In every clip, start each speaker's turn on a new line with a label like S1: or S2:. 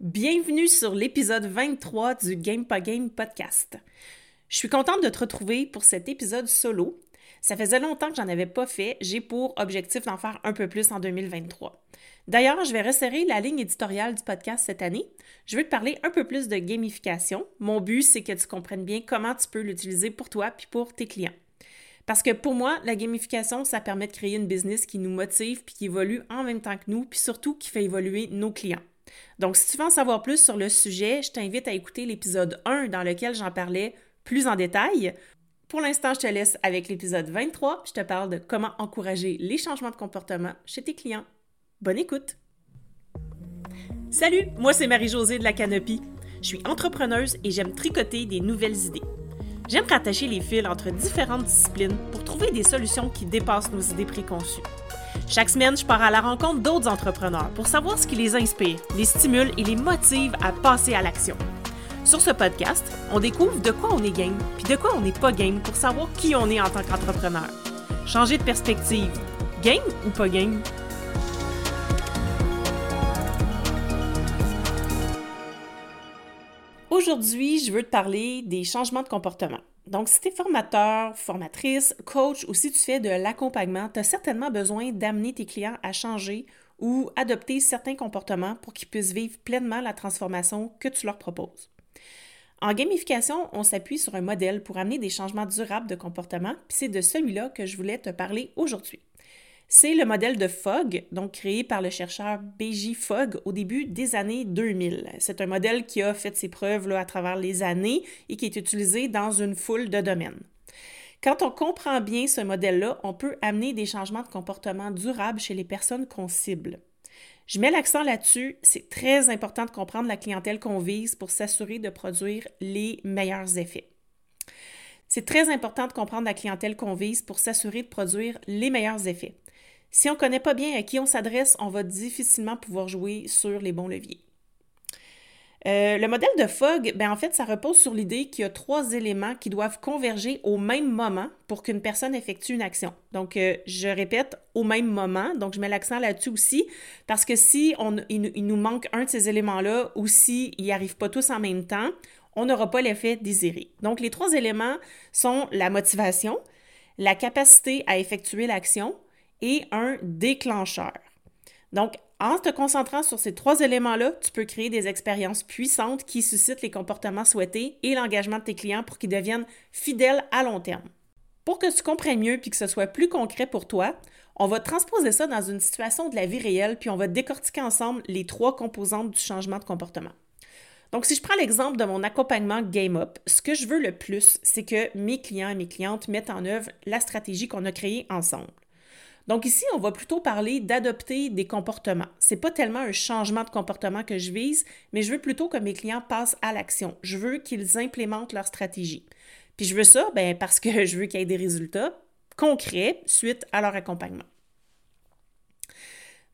S1: Bienvenue sur l'épisode 23 du Game Game podcast. Je suis contente de te retrouver pour cet épisode solo. Ça faisait longtemps que j'en avais pas fait. J'ai pour objectif d'en faire un peu plus en 2023. D'ailleurs, je vais resserrer la ligne éditoriale du podcast cette année. Je veux te parler un peu plus de gamification. Mon but, c'est que tu comprennes bien comment tu peux l'utiliser pour toi puis pour tes clients. Parce que pour moi, la gamification, ça permet de créer une business qui nous motive puis qui évolue en même temps que nous, puis surtout qui fait évoluer nos clients. Donc, si tu veux en savoir plus sur le sujet, je t'invite à écouter l'épisode 1 dans lequel j'en parlais plus en détail. Pour l'instant, je te laisse avec l'épisode 23. Je te parle de comment encourager les changements de comportement chez tes clients. Bonne écoute! Salut, moi c'est Marie-Josée de la Canopie. Je suis entrepreneuse et j'aime tricoter des nouvelles idées. J'aime rattacher les fils entre différentes disciplines pour trouver des solutions qui dépassent nos idées préconçues. Chaque semaine, je pars à la rencontre d'autres entrepreneurs pour savoir ce qui les inspire, les stimule et les motive à passer à l'action. Sur ce podcast, on découvre de quoi on est game, puis de quoi on n'est pas game pour savoir qui on est en tant qu'entrepreneur. Changer de perspective. Game ou pas game? Aujourd'hui, je veux te parler des changements de comportement. Donc, si tu es formateur, formatrice, coach ou si tu fais de l'accompagnement, tu as certainement besoin d'amener tes clients à changer ou adopter certains comportements pour qu'ils puissent vivre pleinement la transformation que tu leur proposes. En gamification, on s'appuie sur un modèle pour amener des changements durables de comportement, puis c'est de celui-là que je voulais te parler aujourd'hui. C'est le modèle de Fogg, donc créé par le chercheur B.J. Fogg au début des années 2000. C'est un modèle qui a fait ses preuves à travers les années et qui est utilisé dans une foule de domaines. Quand on comprend bien ce modèle-là, on peut amener des changements de comportement durables chez les personnes qu'on cible. Je mets l'accent là-dessus, c'est très important de comprendre la clientèle qu'on vise pour s'assurer de produire les meilleurs effets. C'est très important de comprendre la clientèle qu'on vise pour s'assurer de produire les meilleurs effets. Si on ne connaît pas bien à qui on s'adresse, on va difficilement pouvoir jouer sur les bons leviers. Euh, le modèle de Fogg, ben en fait, ça repose sur l'idée qu'il y a trois éléments qui doivent converger au même moment pour qu'une personne effectue une action. Donc, euh, je répète, au même moment. Donc, je mets l'accent là-dessus aussi, parce que si on, nous manque un de ces éléments-là ou s'ils n'y arrivent pas tous en même temps, on n'aura pas l'effet désiré. Donc, les trois éléments sont la motivation, la capacité à effectuer l'action et un déclencheur. Donc, en te concentrant sur ces trois éléments-là, tu peux créer des expériences puissantes qui suscitent les comportements souhaités et l'engagement de tes clients pour qu'ils deviennent fidèles à long terme. Pour que tu comprennes mieux puis que ce soit plus concret pour toi, on va transposer ça dans une situation de la vie réelle puis on va décortiquer ensemble les trois composantes du changement de comportement. Donc, si je prends l'exemple de mon accompagnement Game Up, ce que je veux le plus, c'est que mes clients et mes clientes mettent en œuvre la stratégie qu'on a créée ensemble. Donc ici, on va plutôt parler d'adopter des comportements. C'est pas tellement un changement de comportement que je vise, mais je veux plutôt que mes clients passent à l'action. Je veux qu'ils implémentent leur stratégie. Puis je veux ça ben, parce que je veux qu'il y ait des résultats concrets suite à leur accompagnement.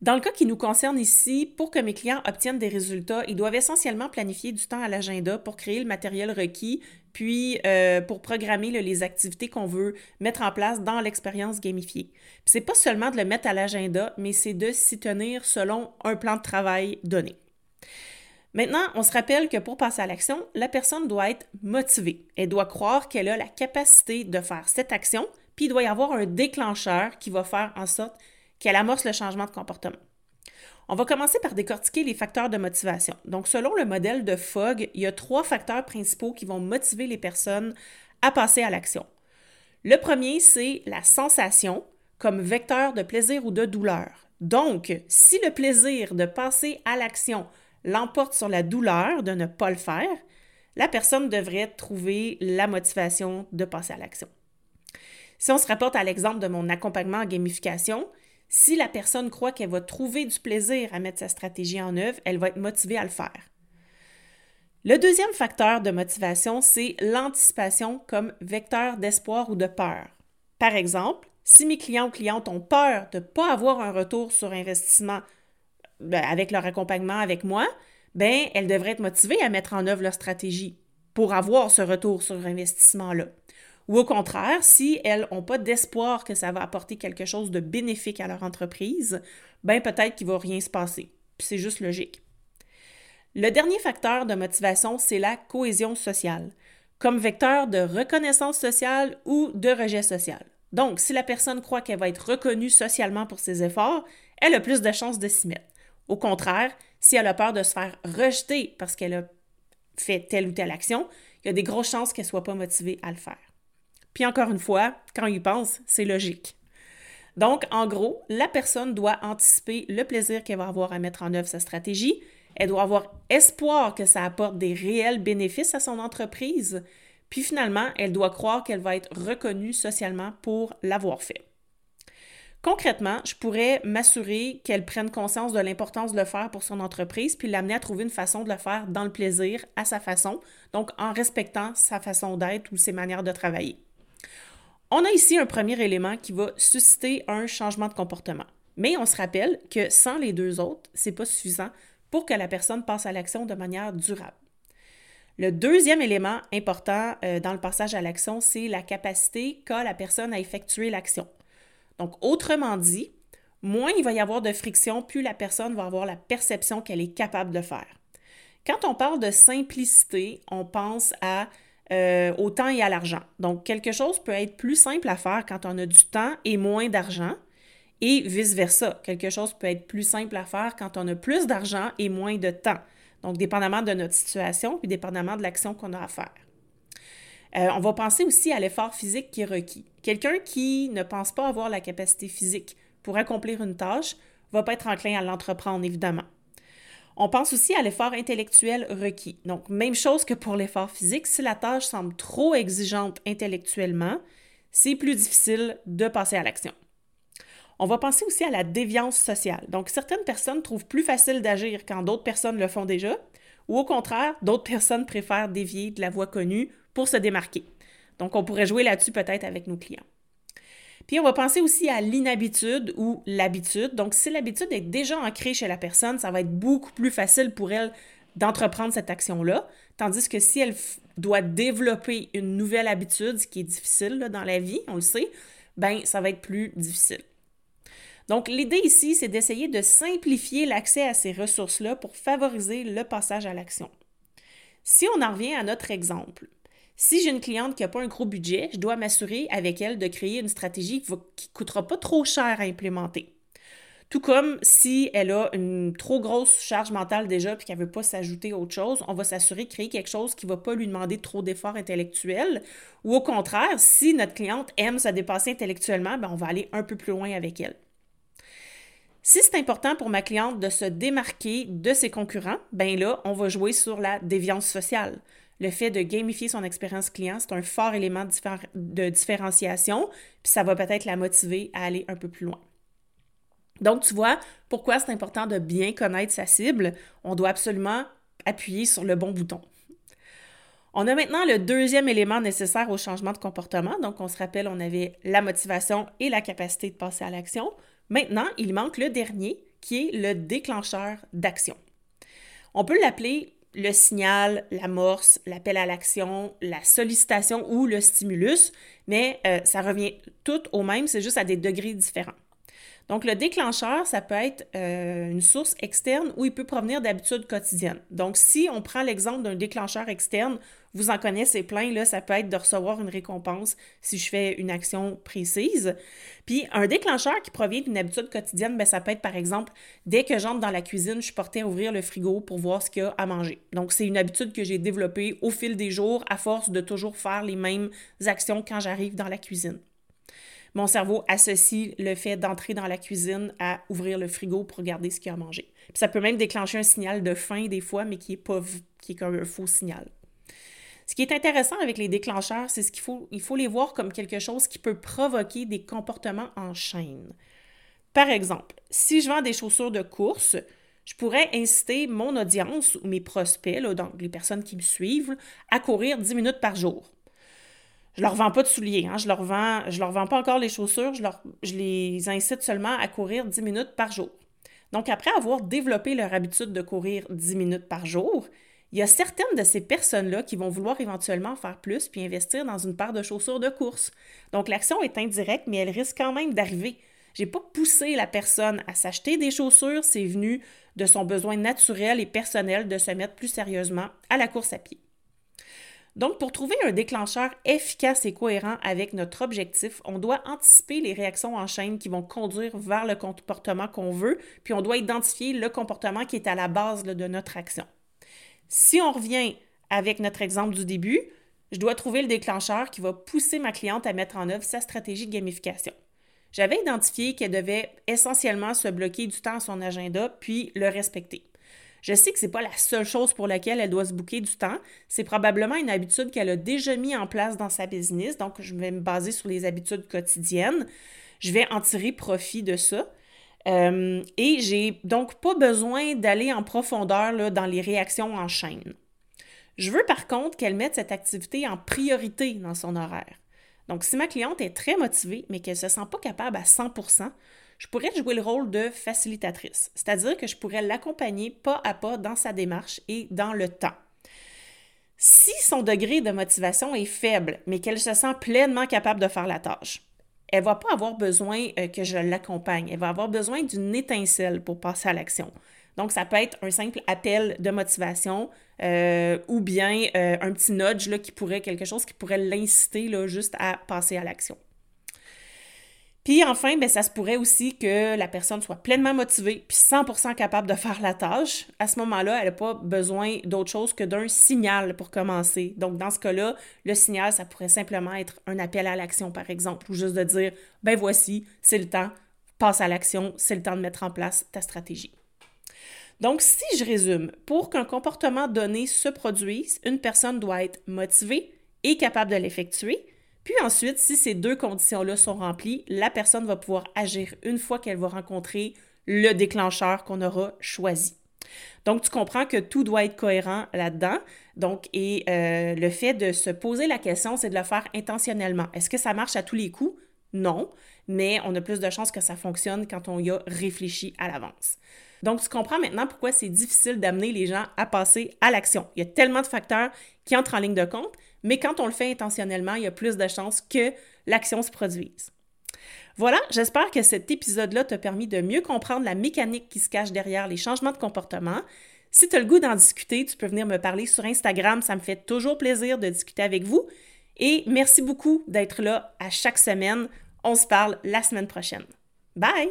S1: Dans le cas qui nous concerne ici, pour que mes clients obtiennent des résultats, ils doivent essentiellement planifier du temps à l'agenda pour créer le matériel requis, puis euh, pour programmer les activités qu'on veut mettre en place dans l'expérience gamifiée. Ce n'est pas seulement de le mettre à l'agenda, mais c'est de s'y tenir selon un plan de travail donné. Maintenant, on se rappelle que pour passer à l'action, la personne doit être motivée. Elle doit croire qu'elle a la capacité de faire cette action, puis il doit y avoir un déclencheur qui va faire en sorte qu'elle amorce le changement de comportement. On va commencer par décortiquer les facteurs de motivation. Donc, selon le modèle de Fogg, il y a trois facteurs principaux qui vont motiver les personnes à passer à l'action. Le premier, c'est la sensation comme vecteur de plaisir ou de douleur. Donc, si le plaisir de passer à l'action l'emporte sur la douleur de ne pas le faire, la personne devrait trouver la motivation de passer à l'action. Si on se rapporte à l'exemple de mon accompagnement en gamification, si la personne croit qu'elle va trouver du plaisir à mettre sa stratégie en œuvre, elle va être motivée à le faire. Le deuxième facteur de motivation, c'est l'anticipation comme vecteur d'espoir ou de peur. Par exemple, si mes clients ou clientes ont peur de ne pas avoir un retour sur investissement ben, avec leur accompagnement avec moi, ben, elles devraient être motivées à mettre en œuvre leur stratégie pour avoir ce retour sur investissement-là. Ou au contraire, si elles n'ont pas d'espoir que ça va apporter quelque chose de bénéfique à leur entreprise, ben peut-être qu'il ne va rien se passer. C'est juste logique. Le dernier facteur de motivation, c'est la cohésion sociale, comme vecteur de reconnaissance sociale ou de rejet social. Donc, si la personne croit qu'elle va être reconnue socialement pour ses efforts, elle a plus de chances de s'y mettre. Au contraire, si elle a peur de se faire rejeter parce qu'elle a fait telle ou telle action, il y a des grosses chances qu'elle ne soit pas motivée à le faire. Puis encore une fois, quand il pense, c'est logique. Donc, en gros, la personne doit anticiper le plaisir qu'elle va avoir à mettre en œuvre sa stratégie. Elle doit avoir espoir que ça apporte des réels bénéfices à son entreprise. Puis finalement, elle doit croire qu'elle va être reconnue socialement pour l'avoir fait. Concrètement, je pourrais m'assurer qu'elle prenne conscience de l'importance de le faire pour son entreprise, puis l'amener à trouver une façon de le faire dans le plaisir, à sa façon, donc en respectant sa façon d'être ou ses manières de travailler. On a ici un premier élément qui va susciter un changement de comportement. Mais on se rappelle que sans les deux autres, c'est pas suffisant pour que la personne passe à l'action de manière durable. Le deuxième élément important euh, dans le passage à l'action, c'est la capacité qu'a la personne à effectuer l'action. Donc, autrement dit, moins il va y avoir de friction, plus la personne va avoir la perception qu'elle est capable de faire. Quand on parle de simplicité, on pense à euh, au temps et à l'argent. Donc, quelque chose peut être plus simple à faire quand on a du temps et moins d'argent, et vice-versa. Quelque chose peut être plus simple à faire quand on a plus d'argent et moins de temps. Donc, dépendamment de notre situation, puis dépendamment de l'action qu'on a à faire. Euh, on va penser aussi à l'effort physique qui est requis. Quelqu'un qui ne pense pas avoir la capacité physique pour accomplir une tâche va pas être enclin à l'entreprendre, évidemment. On pense aussi à l'effort intellectuel requis. Donc, même chose que pour l'effort physique, si la tâche semble trop exigeante intellectuellement, c'est plus difficile de passer à l'action. On va penser aussi à la déviance sociale. Donc, certaines personnes trouvent plus facile d'agir quand d'autres personnes le font déjà, ou au contraire, d'autres personnes préfèrent dévier de la voie connue pour se démarquer. Donc, on pourrait jouer là-dessus peut-être avec nos clients. Puis, on va penser aussi à l'inhabitude ou l'habitude. Donc, si l'habitude est déjà ancrée chez la personne, ça va être beaucoup plus facile pour elle d'entreprendre cette action-là. Tandis que si elle doit développer une nouvelle habitude, ce qui est difficile dans la vie, on le sait, ben ça va être plus difficile. Donc, l'idée ici, c'est d'essayer de simplifier l'accès à ces ressources-là pour favoriser le passage à l'action. Si on en revient à notre exemple, si j'ai une cliente qui n'a pas un gros budget, je dois m'assurer avec elle de créer une stratégie qui ne coûtera pas trop cher à implémenter. Tout comme si elle a une trop grosse charge mentale déjà et qu'elle ne veut pas s'ajouter autre chose, on va s'assurer de créer quelque chose qui ne va pas lui demander trop d'efforts intellectuels. Ou au contraire, si notre cliente aime se dépasser intellectuellement, ben, on va aller un peu plus loin avec elle. Si c'est important pour ma cliente de se démarquer de ses concurrents, ben là, on va jouer sur la déviance sociale le fait de gamifier son expérience client, c'est un fort élément de différenciation, puis ça va peut-être la motiver à aller un peu plus loin. Donc, tu vois, pourquoi c'est important de bien connaître sa cible? On doit absolument appuyer sur le bon bouton. On a maintenant le deuxième élément nécessaire au changement de comportement. Donc, on se rappelle, on avait la motivation et la capacité de passer à l'action. Maintenant, il manque le dernier, qui est le déclencheur d'action. On peut l'appeler le signal, l'amorce, l'appel à l'action, la sollicitation ou le stimulus, mais euh, ça revient tout au même, c'est juste à des degrés différents. Donc, le déclencheur, ça peut être euh, une source externe ou il peut provenir d'habitudes quotidiennes. Donc, si on prend l'exemple d'un déclencheur externe, vous en connaissez plein, là, ça peut être de recevoir une récompense si je fais une action précise. Puis, un déclencheur qui provient d'une habitude quotidienne, bien, ça peut être par exemple, dès que j'entre dans la cuisine, je suis portée à ouvrir le frigo pour voir ce qu'il y a à manger. Donc, c'est une habitude que j'ai développée au fil des jours à force de toujours faire les mêmes actions quand j'arrive dans la cuisine mon cerveau associe le fait d'entrer dans la cuisine à ouvrir le frigo pour regarder ce qu'il y a à manger. Puis ça peut même déclencher un signal de faim des fois, mais qui est pas comme un faux signal. Ce qui est intéressant avec les déclencheurs, c'est qu'il faut, il faut les voir comme quelque chose qui peut provoquer des comportements en chaîne. Par exemple, si je vends des chaussures de course, je pourrais inciter mon audience ou mes prospects, donc les personnes qui me suivent, à courir 10 minutes par jour. Je leur vends pas de souliers, hein. je leur vends, je leur vends pas encore les chaussures, je, les incite seulement à courir 10 minutes par jour. Donc, après avoir développé leur habitude de courir 10 minutes par jour, il y a certaines de ces personnes-là qui vont vouloir éventuellement faire plus puis investir dans une paire de chaussures de course. Donc, l'action est indirecte, mais elle risque quand même d'arriver. J'ai pas poussé la personne à s'acheter des chaussures, c'est venu de son besoin naturel et personnel de se mettre plus sérieusement à la course à pied. Donc, pour trouver un déclencheur efficace et cohérent avec notre objectif, on doit anticiper les réactions en chaîne qui vont conduire vers le comportement qu'on veut, puis on doit identifier le comportement qui est à la base de notre action. Si on revient avec notre exemple du début, je dois trouver le déclencheur qui va pousser ma cliente à mettre en œuvre sa stratégie de gamification. J'avais identifié qu'elle devait essentiellement se bloquer du temps à son agenda puis le respecter. Je sais que ce n'est pas la seule chose pour laquelle elle doit se bouquer du temps. C'est probablement une habitude qu'elle a déjà mis en place dans sa business. Donc, je vais me baser sur les habitudes quotidiennes. Je vais en tirer profit de ça. Euh, et j'ai donc pas besoin d'aller en profondeur dans les réactions en chaîne. Je veux par contre qu'elle mette cette activité en priorité dans son horaire. Donc, si ma cliente est très motivée, mais qu'elle ne se sent pas capable à 100 je pourrais jouer le rôle de facilitatrice, c'est-à-dire que je pourrais l'accompagner pas à pas dans sa démarche et dans le temps. Si son degré de motivation est faible, mais qu'elle se sent pleinement capable de faire la tâche, elle ne va pas avoir besoin euh, que je l'accompagne. Elle va avoir besoin d'une étincelle pour passer à l'action. Donc, ça peut être un simple appel de motivation euh, ou bien euh, un petit nudge qui pourrait, quelque chose qui pourrait l'inciter juste à passer à l'action. Puis enfin, ben, ça se pourrait aussi que la personne soit pleinement motivée puis 100% capable de faire la tâche. À ce moment-là, elle n'a pas besoin d'autre chose que d'un signal pour commencer. Donc dans ce cas-là, le signal, ça pourrait simplement être un appel à l'action, par exemple, ou juste de dire, ben voici, c'est le temps, passe à l'action, c'est le temps de mettre en place ta stratégie. Donc, si je résume, pour qu'un comportement donné se produise, une personne doit être motivée et capable de l'effectuer, puis ensuite, si ces deux conditions-là sont remplies, la personne va pouvoir agir une fois qu'elle va rencontrer le déclencheur qu'on aura choisi. Donc, tu comprends que tout doit être cohérent là-dedans. Donc, et euh, le fait de se poser la question, c'est de le faire intentionnellement. Est-ce que ça marche à tous les coups? Non, mais on a plus de chances que ça fonctionne quand on y a réfléchi à l'avance. Donc, tu comprends maintenant pourquoi c'est difficile d'amener les gens à passer à l'action. Il y a tellement de facteurs qui entrent en ligne de compte, mais quand on le fait intentionnellement, il y a plus de chances que l'action se produise. Voilà, j'espère que cet épisode-là t'a permis de mieux comprendre la mécanique qui se cache derrière les changements de comportement. Si tu as le goût d'en discuter, tu peux venir me parler sur Instagram, ça me fait toujours plaisir de discuter avec vous. Et merci beaucoup d'être là à chaque semaine. On se parle la semaine prochaine. Bye!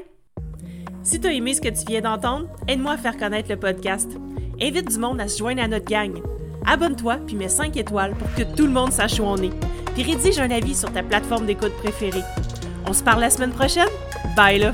S1: Si tu as aimé ce que tu viens d'entendre, aide-moi à faire connaître le podcast. Invite du monde à se joindre à notre gang. Abonne-toi puis mets 5 étoiles pour que tout le monde sache où on est. Puis rédige un avis sur ta plateforme d'écoute préférée. On se parle la semaine prochaine? Bye là!